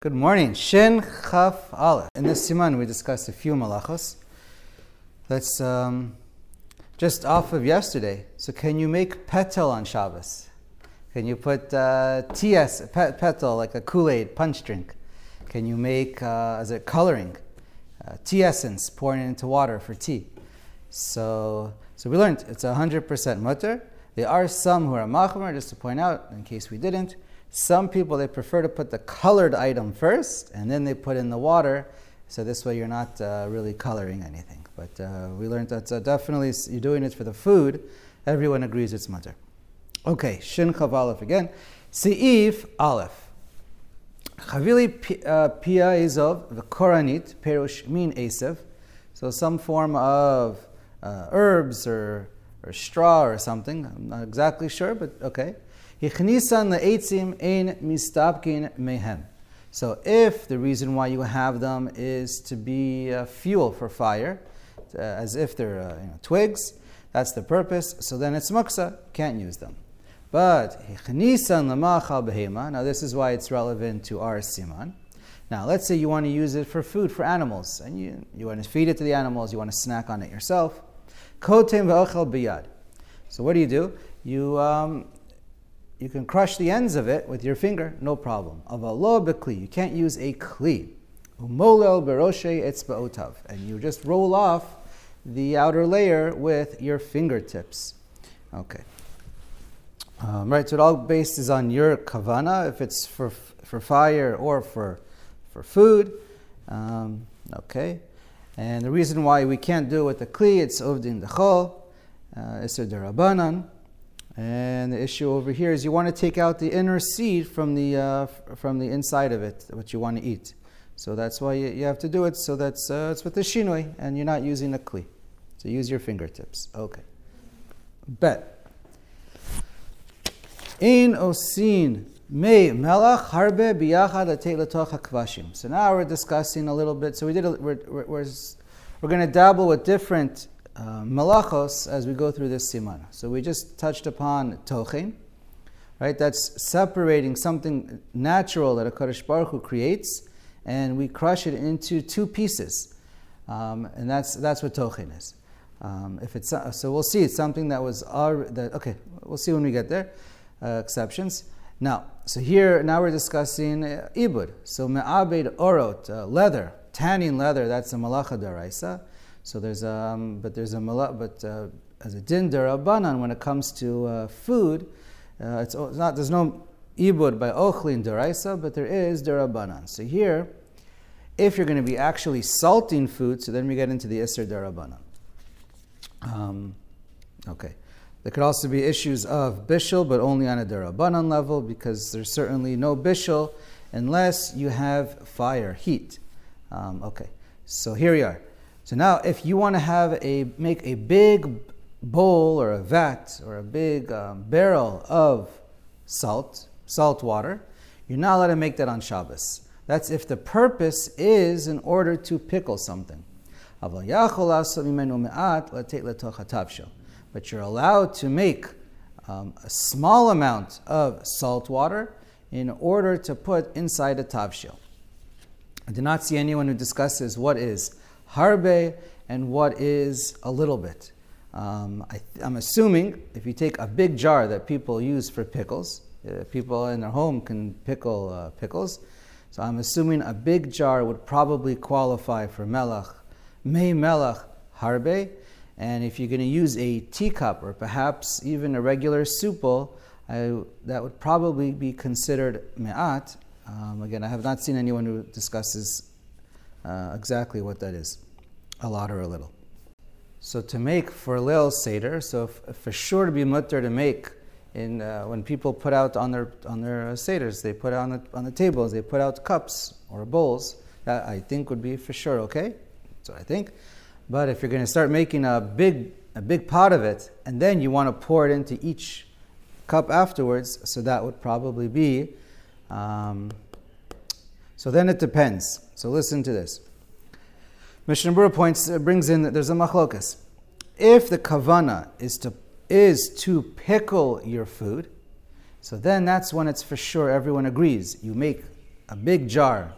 Good morning. Shin Chaf Aleph. In this siman, we discussed a few malachos. That's um, just off of yesterday. So, can you make petal on Shabbos? Can you put uh, TS, pet, petal, like a Kool Aid punch drink? Can you make, uh, is it coloring? Uh, tea essence, pouring into water for tea. So, so we learned it's 100% mutter. There are some who are machmer, just to point out, in case we didn't some people, they prefer to put the colored item first and then they put in the water. So this way you're not uh, really coloring anything. But uh, we learned that uh, definitely you're doing it for the food. Everyone agrees it's mutter. Okay, Shin Chav Aleph again. Seif Aleph. Chavili uh, Pia Izov, the Koranit, Perush Min Esev. So some form of uh, herbs or, or straw or something. I'm not exactly sure, but okay. Hichnisan le'etzim ein mistapkin mehem. So if the reason why you have them is to be uh, fuel for fire, uh, as if they're uh, you know, twigs, that's the purpose. So then it's muksa, can't use them. But hichnisan behema. Now this is why it's relevant to our siman. Now let's say you want to use it for food for animals, and you, you want to feed it to the animals, you want to snack on it yourself. Ve'ochel biyad. So what do you do? You um, you can crush the ends of it with your finger, no problem. Avalo bekli, you can't use a kli. Umolel beroshe etzbaotav, and you just roll off the outer layer with your fingertips. Okay. Um, right, so it all based is on your kavana, if it's for, for fire or for, for food. Um, okay. And the reason why we can't do it with the kli, it's ovdin dechol, uh, iser derabanan. And the issue over here is you want to take out the inner seed from the, uh, from the inside of it, what you want to eat. So that's why you, you have to do it. So that's uh, it's with the shinoi, and you're not using a kli. So use your fingertips. Okay. Bet. In osin me melach harbe biyachad letoch hakvashim. So now we're discussing a little bit. So we did. A, we're, we're, we're, we're going to dabble with different uh, malachos as we go through this simana. So we just touched upon tochin, right? That's separating something natural that HaKadosh Baruch Hu creates, and we crush it into two pieces, um, and that's that's what tochin is. Um, if it's uh, so, we'll see. It's something that was our that okay. We'll see when we get there. Uh, exceptions. Now, so here now we're discussing uh, ibud. So me'abed orot, uh, leather, tanning leather. That's a malacha daraisa. So there's a, um, but there's a but uh, as a din derabanan when it comes to uh, food, uh, it's, it's, not there's no ibud by ochlin deraisa, but there is derabanan. So here, if you're going to be actually salting food, so then we get into the iser derabanan. Um, okay. There could also be issues of bishul, but only on a derabanan level, because there's certainly no bishul unless you have fire, heat. Um, okay, so here we are. So now, if you want to have a make a big bowl or a vat or a big um, barrel of salt, salt water, you're not allowed to make that on Shabbos. That's if the purpose is in order to pickle something. But you're allowed to make um, a small amount of salt water in order to put inside a tavshil. I did not see anyone who discusses what is harbe and what is a little bit. Um, I, am assuming if you take a big jar that people use for pickles, uh, people in their home can pickle uh, pickles. So I'm assuming a big jar would probably qualify for melach, may melach harbe. And if you're going to use a teacup or perhaps even a regular bowl, I, that would probably be considered me'at. Um, again, I have not seen anyone who discusses uh, exactly what that is, a lot or a little. So to make for Leil Seder, so for sure to be mutter to make in uh, when people put out on their on their uh, seders, they put on the on the tables, they put out cups or bowls. That I think would be for sure okay. So I think. But if you're going to start making a big a big pot of it, and then you want to pour it into each cup afterwards, so that would probably be. Um, so then it depends. So listen to this. Mishnah Berurah points uh, brings in that there's a machlokas. If the kavana is to is to pickle your food, so then that's when it's for sure everyone agrees. You make a big jar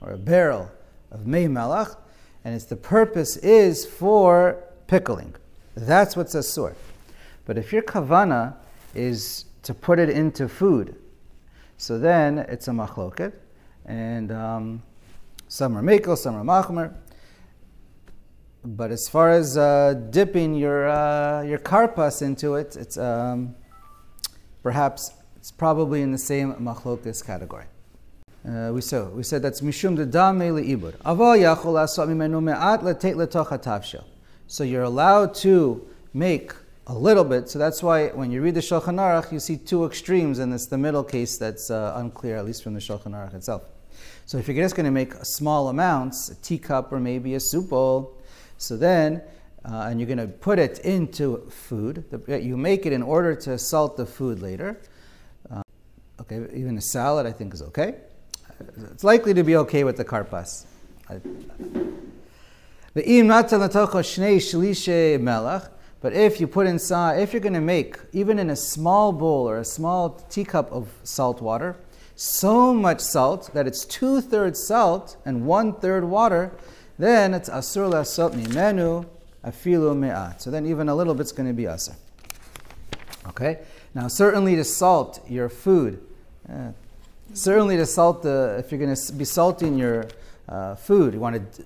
or a barrel of mei melach, and it's the purpose is for pickling. That's what's asur. But if your kavana is to put it into food, so then it's a machloket, and um, some are mekel, some are machmer. But as far as uh, dipping your uh, your karpas into it, it's um, perhaps it's probably in the same machlokas category. Uh, we said we said that's mishum de dame leibud. Aval yachol me'at letet letocha tavshel. So you're allowed to make a little bit. So that's why when you read the Shulchan Aruch, you see two extremes, and it's the middle case that's uh, unclear, at least from the Shulchan Aruch itself. So if you're just going to make small amounts, a teacup or maybe a soup bowl, so then, uh, and you're going to put it into food, you make it in order to salt the food later. Uh, okay, even a salad I think is okay. It's likely to be okay with the karpas. But if you put inside, if you're going to make, even in a small bowl or a small teacup of salt water, so much salt that it's two thirds salt and one third water, then it's asur lasot mimenu afilu me'at. So then even a little bit's going to be asur. Okay? Now certainly to salt your food, uh, certainly to salt the, if you're going to be salting your uh, food, you want to,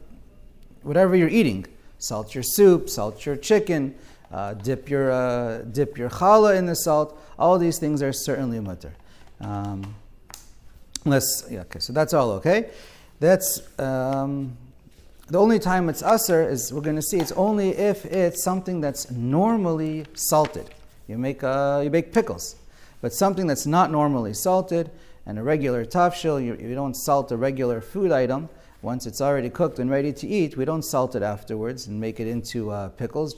whatever you're eating, salt your soup, salt your chicken, uh, dip your uh, dip your challah in the salt. All these things are certainly mutter. Um, unless, yeah, okay, so that's all okay. That's um, the only time it's usr is we're going to see it's only if it's something that's normally salted. You make, uh, you make pickles, but something that's not normally salted and a regular tafshil, you, you don't salt a regular food item. Once it's already cooked and ready to eat, we don't salt it afterwards and make it into uh, pickles.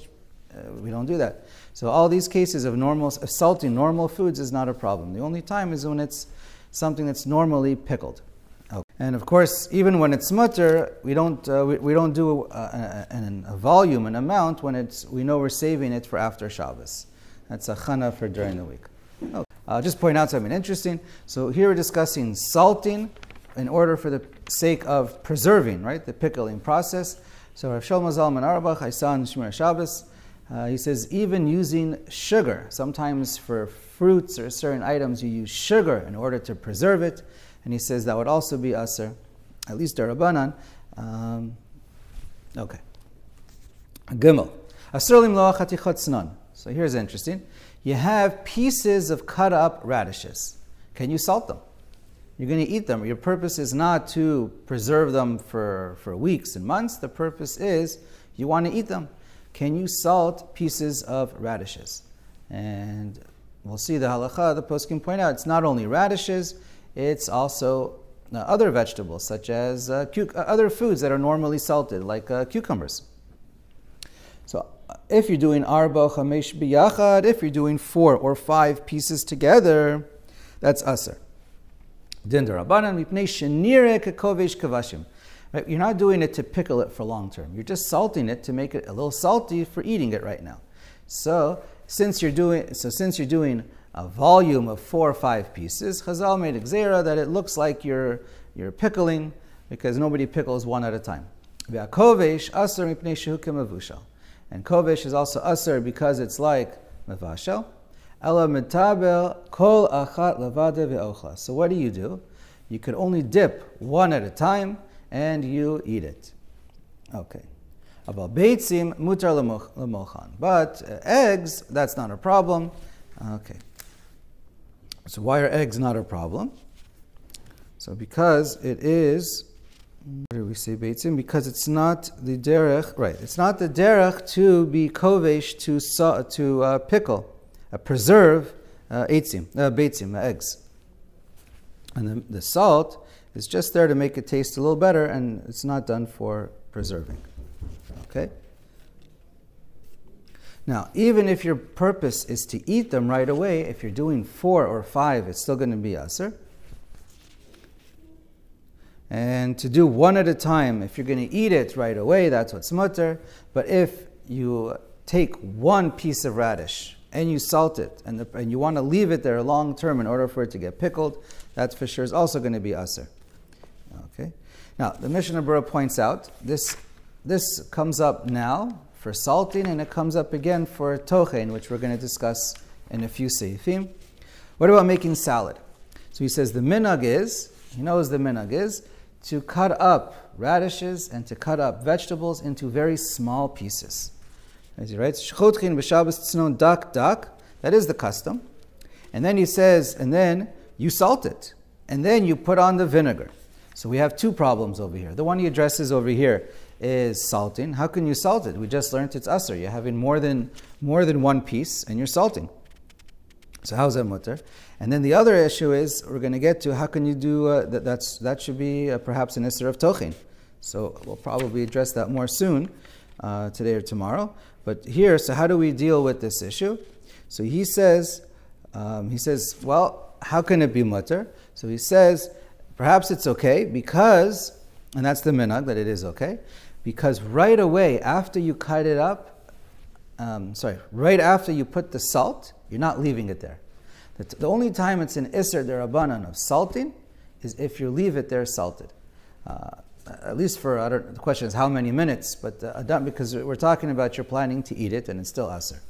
Uh, we don't do that. So all these cases of normal salting normal foods is not a problem. The only time is when it's something that's normally pickled. Okay. And of course, even when it's mutter, we don't, uh, we, we, don't do a, a, a, volume, an amount, when it's, we know we're saving it for after Shabbos. That's a chana for during the week. Okay. I'll just point out something interesting. So here we're discussing salting in order for the sake of preserving, right, the pickling process. So Rav Shlomo Zalman Auerbach, I saw in Shemir Shabbos, uh, he says even using sugar, sometimes for fruits or certain items you use sugar in order to preserve it. And he says that would also be aser, at least darabanan. Um, okay. Gimel. Asr lo chatichot So here's interesting. You have pieces of cut up radishes. Can you salt them? You're going to eat them. Your purpose is not to preserve them for, for weeks and months. The purpose is you want to eat them. Can you salt pieces of radishes? And we'll see the halacha, the Poskim point out it's not only radishes, it's also uh, other vegetables, such as uh, uh, other foods that are normally salted, like uh, cucumbers. So, uh, if you're doing arba chamesh biyachad, if you're doing four or five pieces together, that's aser. Mipnei shenire kekovesh kavashim. Right? You're not doing it to pickle it for long term. You're just salting it to make it a little salty for eating it right now. So since you're doing so since you're doing a volume of four or five pieces, Chazal made a that it looks like you're you're pickling because nobody pickles one at a time. And kovesh is also aser because it's like mevashel. So what do you do? You could only dip one at a time and you eat it. Okay. About beitzim mutar lemochan. But uh, eggs, that's not a problem. Okay. So why are eggs not a problem? So because it is, what do we say beitzim? Because it's not the derech, right? It's not the derech to be kovesh to to uh, pickle, uh, preserve uh, eitzim, uh, beitzim, uh, eggs. And the, the salt it's just there to make it taste a little better, and it's not done for preserving. Okay? Now, even if your purpose is to eat them right away, if you're doing four or five, it's still going to be aser. And to do one at a time, if you're going to eat it right away, that's what's mutter. But if you take one piece of radish and you salt it, and, the, and you want to leave it there long term in order for it to get pickled, that for sure is also going to be aser. Okay. Now the Mishnah Berurah points out this this comes up now for salting, and it comes up again for tochen, which we're going to discuss in a few seifim. What about making salad? So he says the minag is he knows the minag is to cut up radishes and to cut up vegetables into very small pieces. As he writes, dak dak. That is the custom. And then he says, and then you salt it, and then you put on the vinegar. So we have two problems over here. The one he addresses over here is salting. How can you salt it? We just learned it's usr. You're having more than more than one piece, and you're salting. So how's that mutter? And then the other issue is we're going to get to how can you do uh, that? That's that should be uh, perhaps an isser of tochin. So we'll probably address that more soon, uh, today or tomorrow. But here, so how do we deal with this issue? So he says, um, he says, well, how can it be mutter? So he says, perhaps it's okay because, and that's the minhag that it is okay, because right away after you cut it up, um, sorry, right after you put the salt, you're not leaving it there. The, only time it's an isser derabanan of salting is if you leave it there salted. Uh, at least for, I don't, the question is how many minutes, but uh, because we're talking about you're planning to eat it and it's still aser.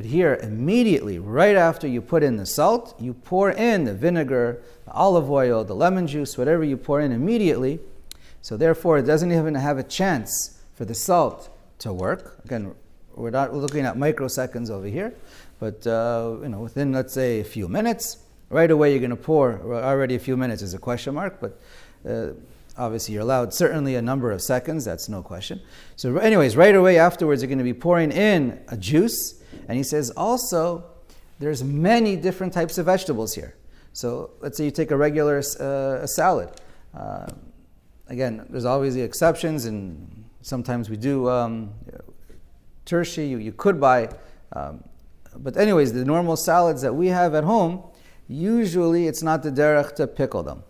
But here, immediately, right after you put in the salt, you pour in the vinegar, the olive oil, the lemon juice, whatever you pour in immediately. So therefore, it doesn't even have a chance for the salt to work. Again, we're not looking at microseconds over here, but uh, you know, within let's say a few minutes, right away you're going to pour. Already a few minutes is a question mark, but uh, Obviously, you're allowed certainly a number of seconds, that's no question. So, anyways, right away afterwards, you're going to be pouring in a juice. And he says also, there's many different types of vegetables here. So, let's say you take a regular uh, a salad. Uh, again, there's always the exceptions, and sometimes we do um, tershi, you, you could buy. Um, but, anyways, the normal salads that we have at home, usually it's not the derech to pickle them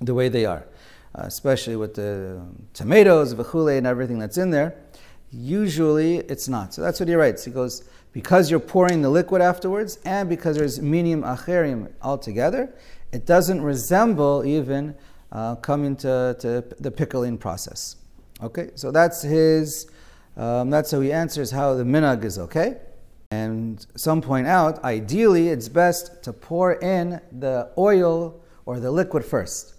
the way they are. Uh, especially with the tomatoes, v'chule, and everything that's in there. Usually it's not. So that's what he writes. He goes, because you're pouring the liquid afterwards, and because there's minim acherim altogether, it doesn't resemble even uh, coming to, to the pickling process. Okay, so that's his, um, that's how he answers how the minag is okay. And some point out, ideally, it's best to pour in the oil or the liquid first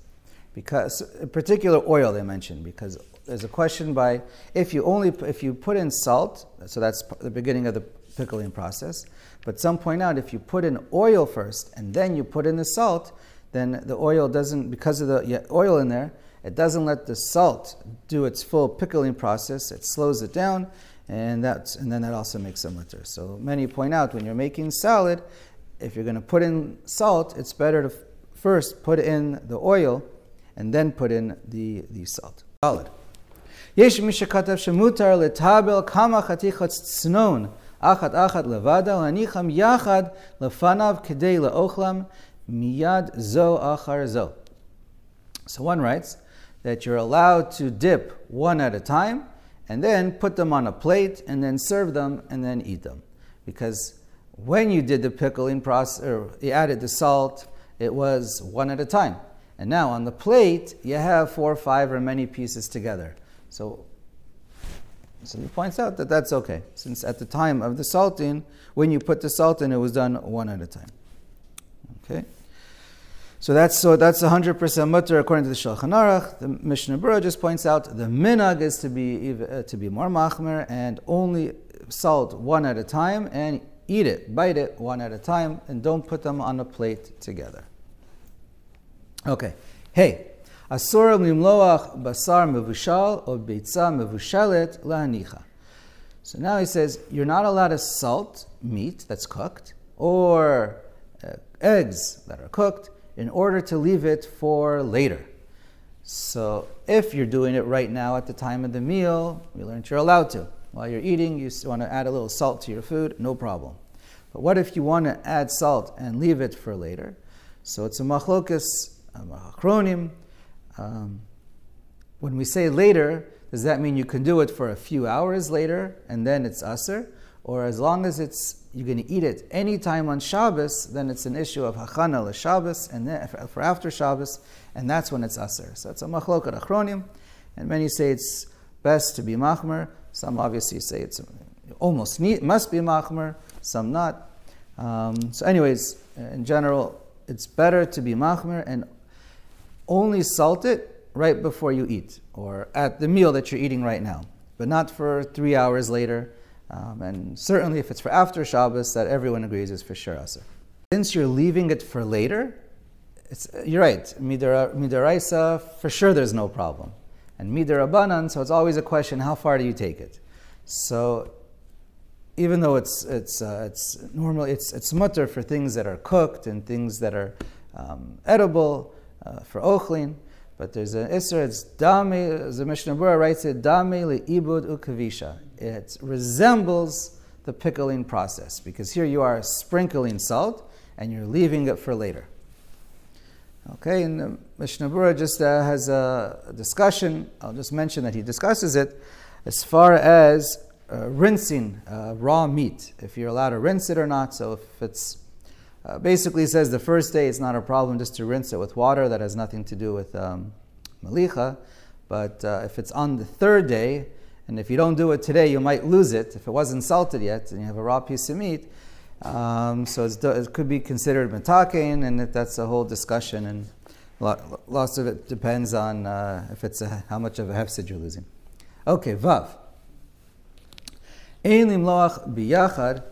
because a particular oil they mentioned because there's a question by if you only if you put in salt so that's the beginning of the pickling process but some point out if you put in oil first and then you put in the salt then the oil doesn't because of the oil in there it doesn't let the salt do its full pickling process. It slows it down and that's and then that also makes a mutter so many point out when you're making salad if you're going to put in salt it's better to first put in the oil and then put in the, the salt. Solid. יש מי שכתב שמותר לטבל כמה חתיכות צנון אחת אחת לבדה ולהניחם יחד לפניו כדי לאוכלם מיד זו אחר זו. So one writes that you're allowed to dip one at a time and then put them on a plate and then serve them and then eat them. Because when you did the pickling process, or you added the salt, it was one at a time. And now on the plate, you have four, five, or many pieces together. So, so he points out that that's okay, since at the time of the salting, when you put the salt in, it was done one at a time. Okay. So that's so that's 100% mutter according to the Shulchan Aruch. The Mishnah Berurah just points out the minag is to be uh, to be more machmer and only salt one at a time and eat it, bite it one at a time, and don't put them on a plate together. Okay. Hey. Asura limloach basar mevushal or beitza mevushalet lahanicha. So now he says you're not allowed to salt meat that's cooked or uh, eggs that are cooked in order to leave it for later. So if you're doing it right now at the time of the meal, we learned you're allowed to. While you're eating, you want to add a little salt to your food, no problem. But what if you want to add salt and leave it for later? So it's a machlokas Achronim. Um, when we say later, does that mean you can do it for a few hours later and then it's aser? Or as long as it's you're going to eat it any time on Shabbos, then it's an issue of hachana Shabbos and then for after Shabbos, and that's when it's aser. So it's a machlokat achronim, and many say it's best to be machmer. Some obviously say it's almost need, must be machmer, some not. Um, so, anyways, in general, it's better to be machmer and only salt it right before you eat or at the meal that you're eating right now, but not for three hours later. Um, and certainly, if it's for after Shabbos, that everyone agrees is for sure aser. Since you're leaving it for later, you're right. Midaraisa, for sure, there's no problem, and midarabanan. So it's always a question: how far do you take it? So even though it's it's uh, it's normally it's it's mutter for things that are cooked and things that are um, edible uh, for ochlin, but there's an isra. It's dame. The Mishnah Berurah writes it dame leibud ukavisha. It resembles the pickling process because here you are sprinkling salt and you're leaving it for later. Okay, and the Mishnah Berurah just uh, has a discussion. I'll just mention that he discusses it as far as uh, rinsing uh, raw meat, if you're allowed to rinse it or not. So if it's uh, basically says the first day it's not a problem just to rinse it with water. That has nothing to do with um, malicha. But uh, if it's on the third day, and if you don't do it today, you might lose it. If it wasn't salted yet, and you have a raw piece of meat, um, so it could be considered metakein, and that's a whole discussion. And lots of it depends on uh, if it's a, how much of a hefsid you're losing. Okay, vav. Biyachad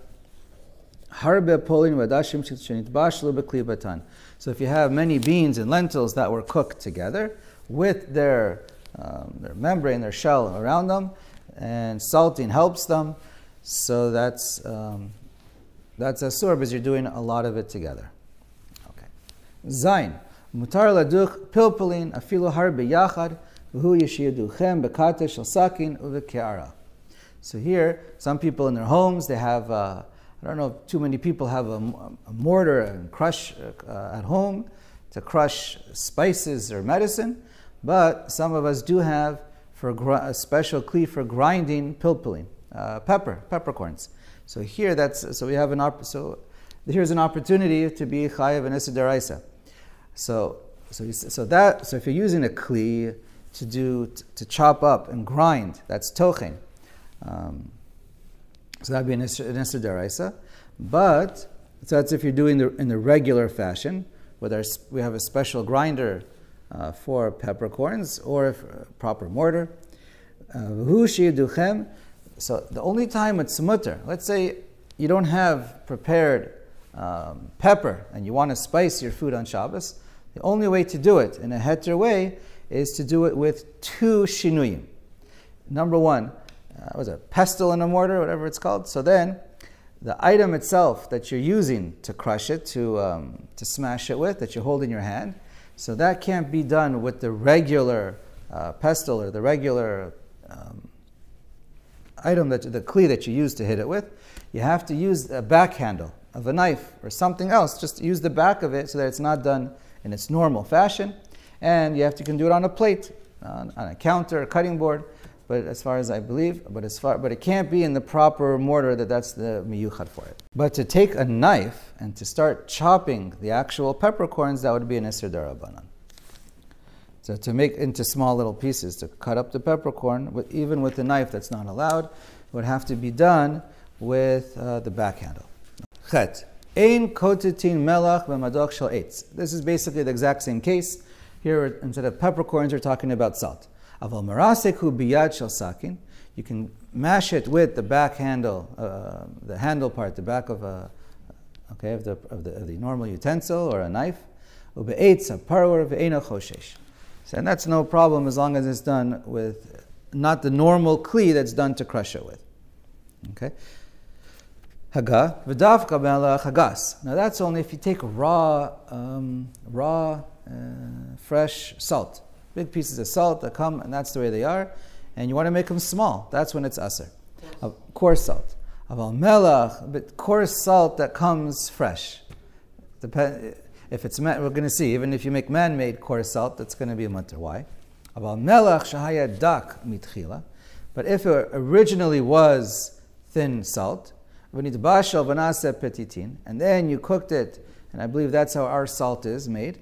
Harbe polin vadashim shenitbash lebekli batan. So if you have many beans and lentils that were cooked together with their, um, their membrane, their shell around them, and salting helps them, so that's, um, that's asur because you're doing a lot of it together. Okay. Zain. Mutar laduch pilpilin afilu harbe yachad v'hu yeshiyaduchem bekatesh al sakin uvekeara. So here, some people in their homes, they have... Uh, I don't know if too many people have a, a mortar and crush uh, at home to crush spices or medicine, but some of us do have for a special kli for grinding pilpilin, uh, pepper, peppercorns. So here, that's so we have an op- so here's an opportunity to be chayav and isidaraisa. So so so that so if you're using a kli to do to chop up and grind, that's tochen. Um, so that would be an Isser Daraisa. But, so that's if you're doing the, in the regular fashion, whether we have a special grinder uh, for peppercorns or if, uh, proper mortar. Uh, so the only time it's mutter, let's say you don't have prepared um, pepper and you want to spice your food on Shabbos, the only way to do it in a heter way is to do it with two shinuyim. Number one, uh, was a pestle and a mortar, whatever it's called. So then, the item itself that you're using to crush it, to um, to smash it with, that you hold in your hand, so that can't be done with the regular uh, pestle or the regular um, item that the kli that you use to hit it with. You have to use a back handle of a knife or something else. Just use the back of it so that it's not done in its normal fashion, and you have to can do it on a plate, on, on a counter, a cutting board but as far as I believe, but as far, but it can't be in the proper mortar that that's the miyuchad for it. But to take a knife and to start chopping the actual peppercorns, that would be an isser darabanan. So to make into small little pieces, to cut up the peppercorn, with, even with the knife, that's not allowed. would have to be done with uh, the back handle. Chet. Ein kotetin melach shel. This is basically the exact same case. Here, instead of peppercorns, we're talking about salt. Aval maraseku biyad shel sakin. You can mash it with the back handle, uh, the handle part, the back of a, okay, of the, of the, of the normal utensil or a knife. Ube'etza paror ve'ena choshesh. And that's no problem as long as it's done with not the normal kli that's done to crush it with. Okay. Haga v'davka melach hagas. Now that's only if you take raw, um, raw, uh, fresh salt big pieces of salt that come, and that's the way they are. And you want to make them small. That's when it's aser. Coarse salt. Aval melach, but coarse salt that comes fresh. Depend, if it's we're going to see. Even if you make man-made coarse salt, that's going to be a mutter. Why? Aval melach shahaya dak mitchila. But if it originally was thin salt, petitin, and then you cooked it, and I believe that's how our salt is made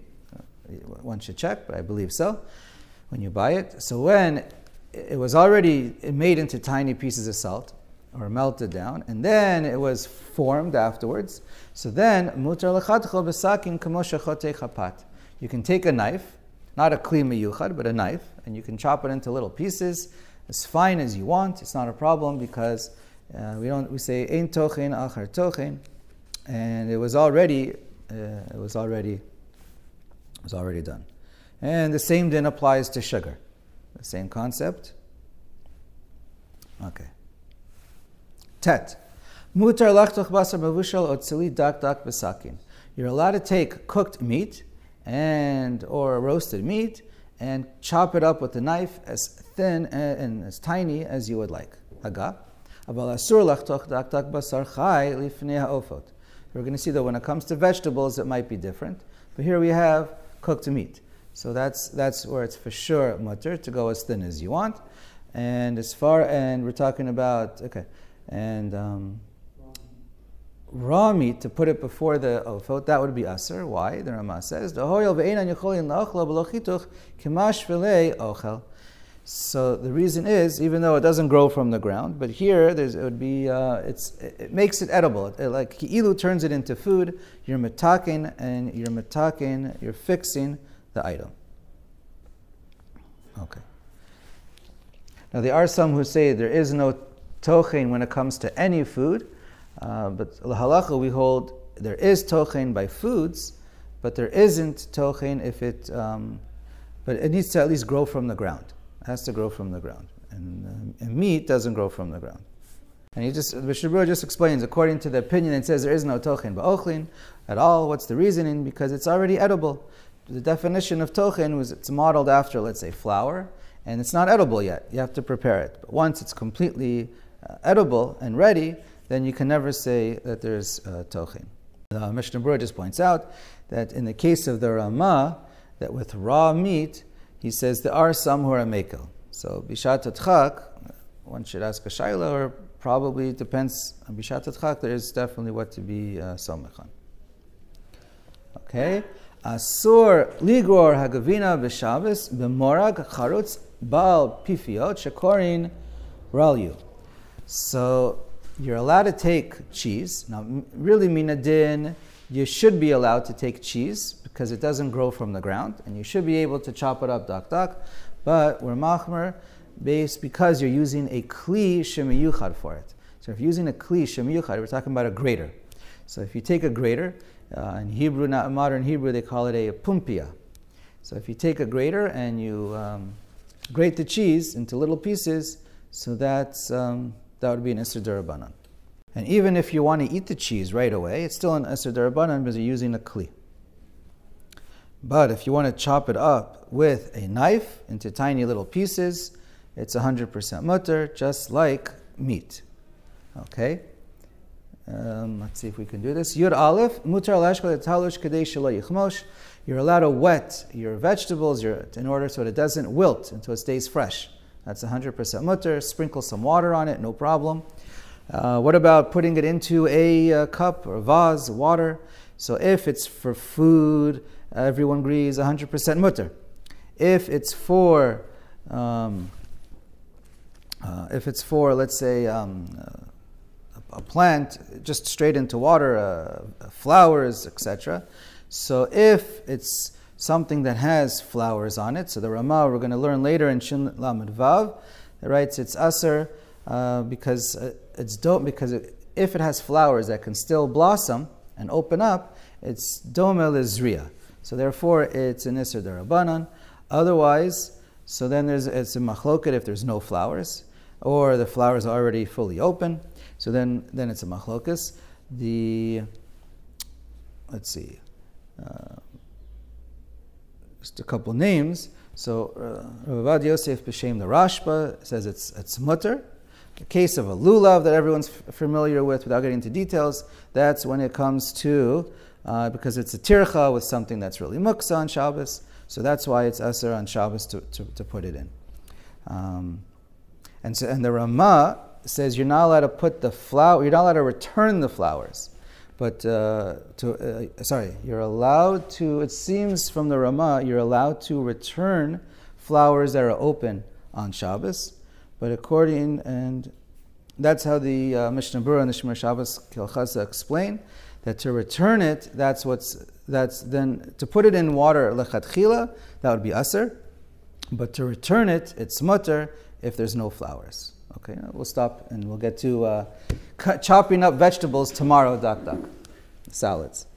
One should check, but I believe so when you buy it. So when it was already made into tiny pieces of salt or melted down, and then it was formed afterwards. So then, mutar chapat. You can take a knife, not a kli miyuchad, but a knife, and you can chop it into little pieces as fine as you want. It's not a problem because uh, we don't. We say ein tochen achar tochen, and it was already. Uh, it was already. It was already done, and the same then applies to sugar. The same concept. Okay. Tet. Mutar lachtoch basar mavushal otzili dak dak besakin. You're allowed to take cooked meat and or roasted meat and chop it up with a knife as thin uh, and, as tiny as you would like. Haga. We're going to see that when it comes to vegetables, it might be different. But here we have cooked meat. So that's, that's where it's for sure mutter to go as thin as you want. And as far, and we're talking about, okay, and um, raw meat to put it before the ofot, that would be aser. Why? The Rama says, so the reason is, even though it doesn't grow from the ground, but here it would be, uh, it makes it edible. It, like ki'ilu turns it into food. You're metakin and you're metakin. You're fixing the item. Okay. Now there are some who say there is no tochen when it comes to any food, uh, but halacha we hold there is tochen by foods, but there isn't tochen if it, um, but it needs to at least grow from the ground. Has to grow from the ground, and, um, and meat doesn't grow from the ground. And he just, Mishabur just explains, according to the opinion, it says there is no tochen ba'ochlin at all. What's the reasoning? Because it's already edible. The definition of tochen was it's modeled after, let's say, flour, and it's not edible yet. You have to prepare it. But once it's completely uh, edible and ready, then you can never say that there's uh, tochin. The Mishnah Berurah just points out that in the case of the Rama, that with raw meat, he says there are some who are mekel. So bishat tchak, one should ask a shaila, or probably it depends on bishat tchak. There is definitely what to be uh. Okay, asur ligor hagavina b'shabbos b'morag charutz bal pifiot shekorin ralyu. So you're allowed to take cheese. Now, really, minadin, you should be allowed to take cheese because it doesn't grow from the ground, and you should be able to chop it up, dak dak. But we're machmer based because you're using a kli shemiyuchad for it. So if you're using a kli shemiyuchad, we're talking about a grater. So if you take a grater, uh, in Hebrew, not modern Hebrew, they call it a pumpia. So if you take a grater and you um, grate the cheese into little pieces, so that's um, that would be an Isser. And even if you want to eat the cheese right away, it's still an Isser Durabanan because you're using a Kli. But if you want to chop it up with a knife into tiny little pieces, it's 100% mutter, just like meat. Okay? Um, let's see if we can do this. Yud Aleph, mutar talush yichmosh. You're allowed to wet your vegetables in order so that it doesn't wilt until it stays fresh. That's 100% mutter. Sprinkle some water on it, no problem. Uh, what about putting it into a, a, uh, cup or a vase, water? So if it's for food, everyone agrees 100% mutter. If it's for, um, uh, if it's for, let's say, um, a, plant, just straight into water, uh, flowers, etc. So if it's something that has flowers on it. So the Ramah, we're going to learn later in Shin Lamed Vav, it writes it's aser uh, because uh, it's dope because it, if it has flowers that can still blossom and open up, it's domel izriya. So therefore, it's an iser darabanan. Otherwise, so then there's it's a machloket if there's no flowers, or the flowers are already fully open. So then then it's a machlokas. The let's see. Uh, just a couple names. So uh, Ravad Yosef B'Shem the Rashba says it's, it's mutter. The case of a lulav that everyone's f- familiar with, without getting into details, that's when it comes to, uh, because it's a tircha with something that's really muksa on Shabbos, so that's why it's aser on Shabbos to, to, to put it in. Um, and, so, and the Ramah says you're not allowed to put the flower, you're not allowed to return the flowers. but uh, to uh, sorry, you're allowed to. It seems from the Rama, you're allowed to return flowers that are open on Shabbos, but according and that's how the uh, Mishnah Berurah and the Shemar Shabbos Kilchasa explain that to return it, that's what's that's then to put it in water lechatchila, that would be aser, but to return it, it's mutter if there's no flowers. Okay, we'll stop and we'll get to uh, chopping up vegetables tomorrow, duck duck, salads.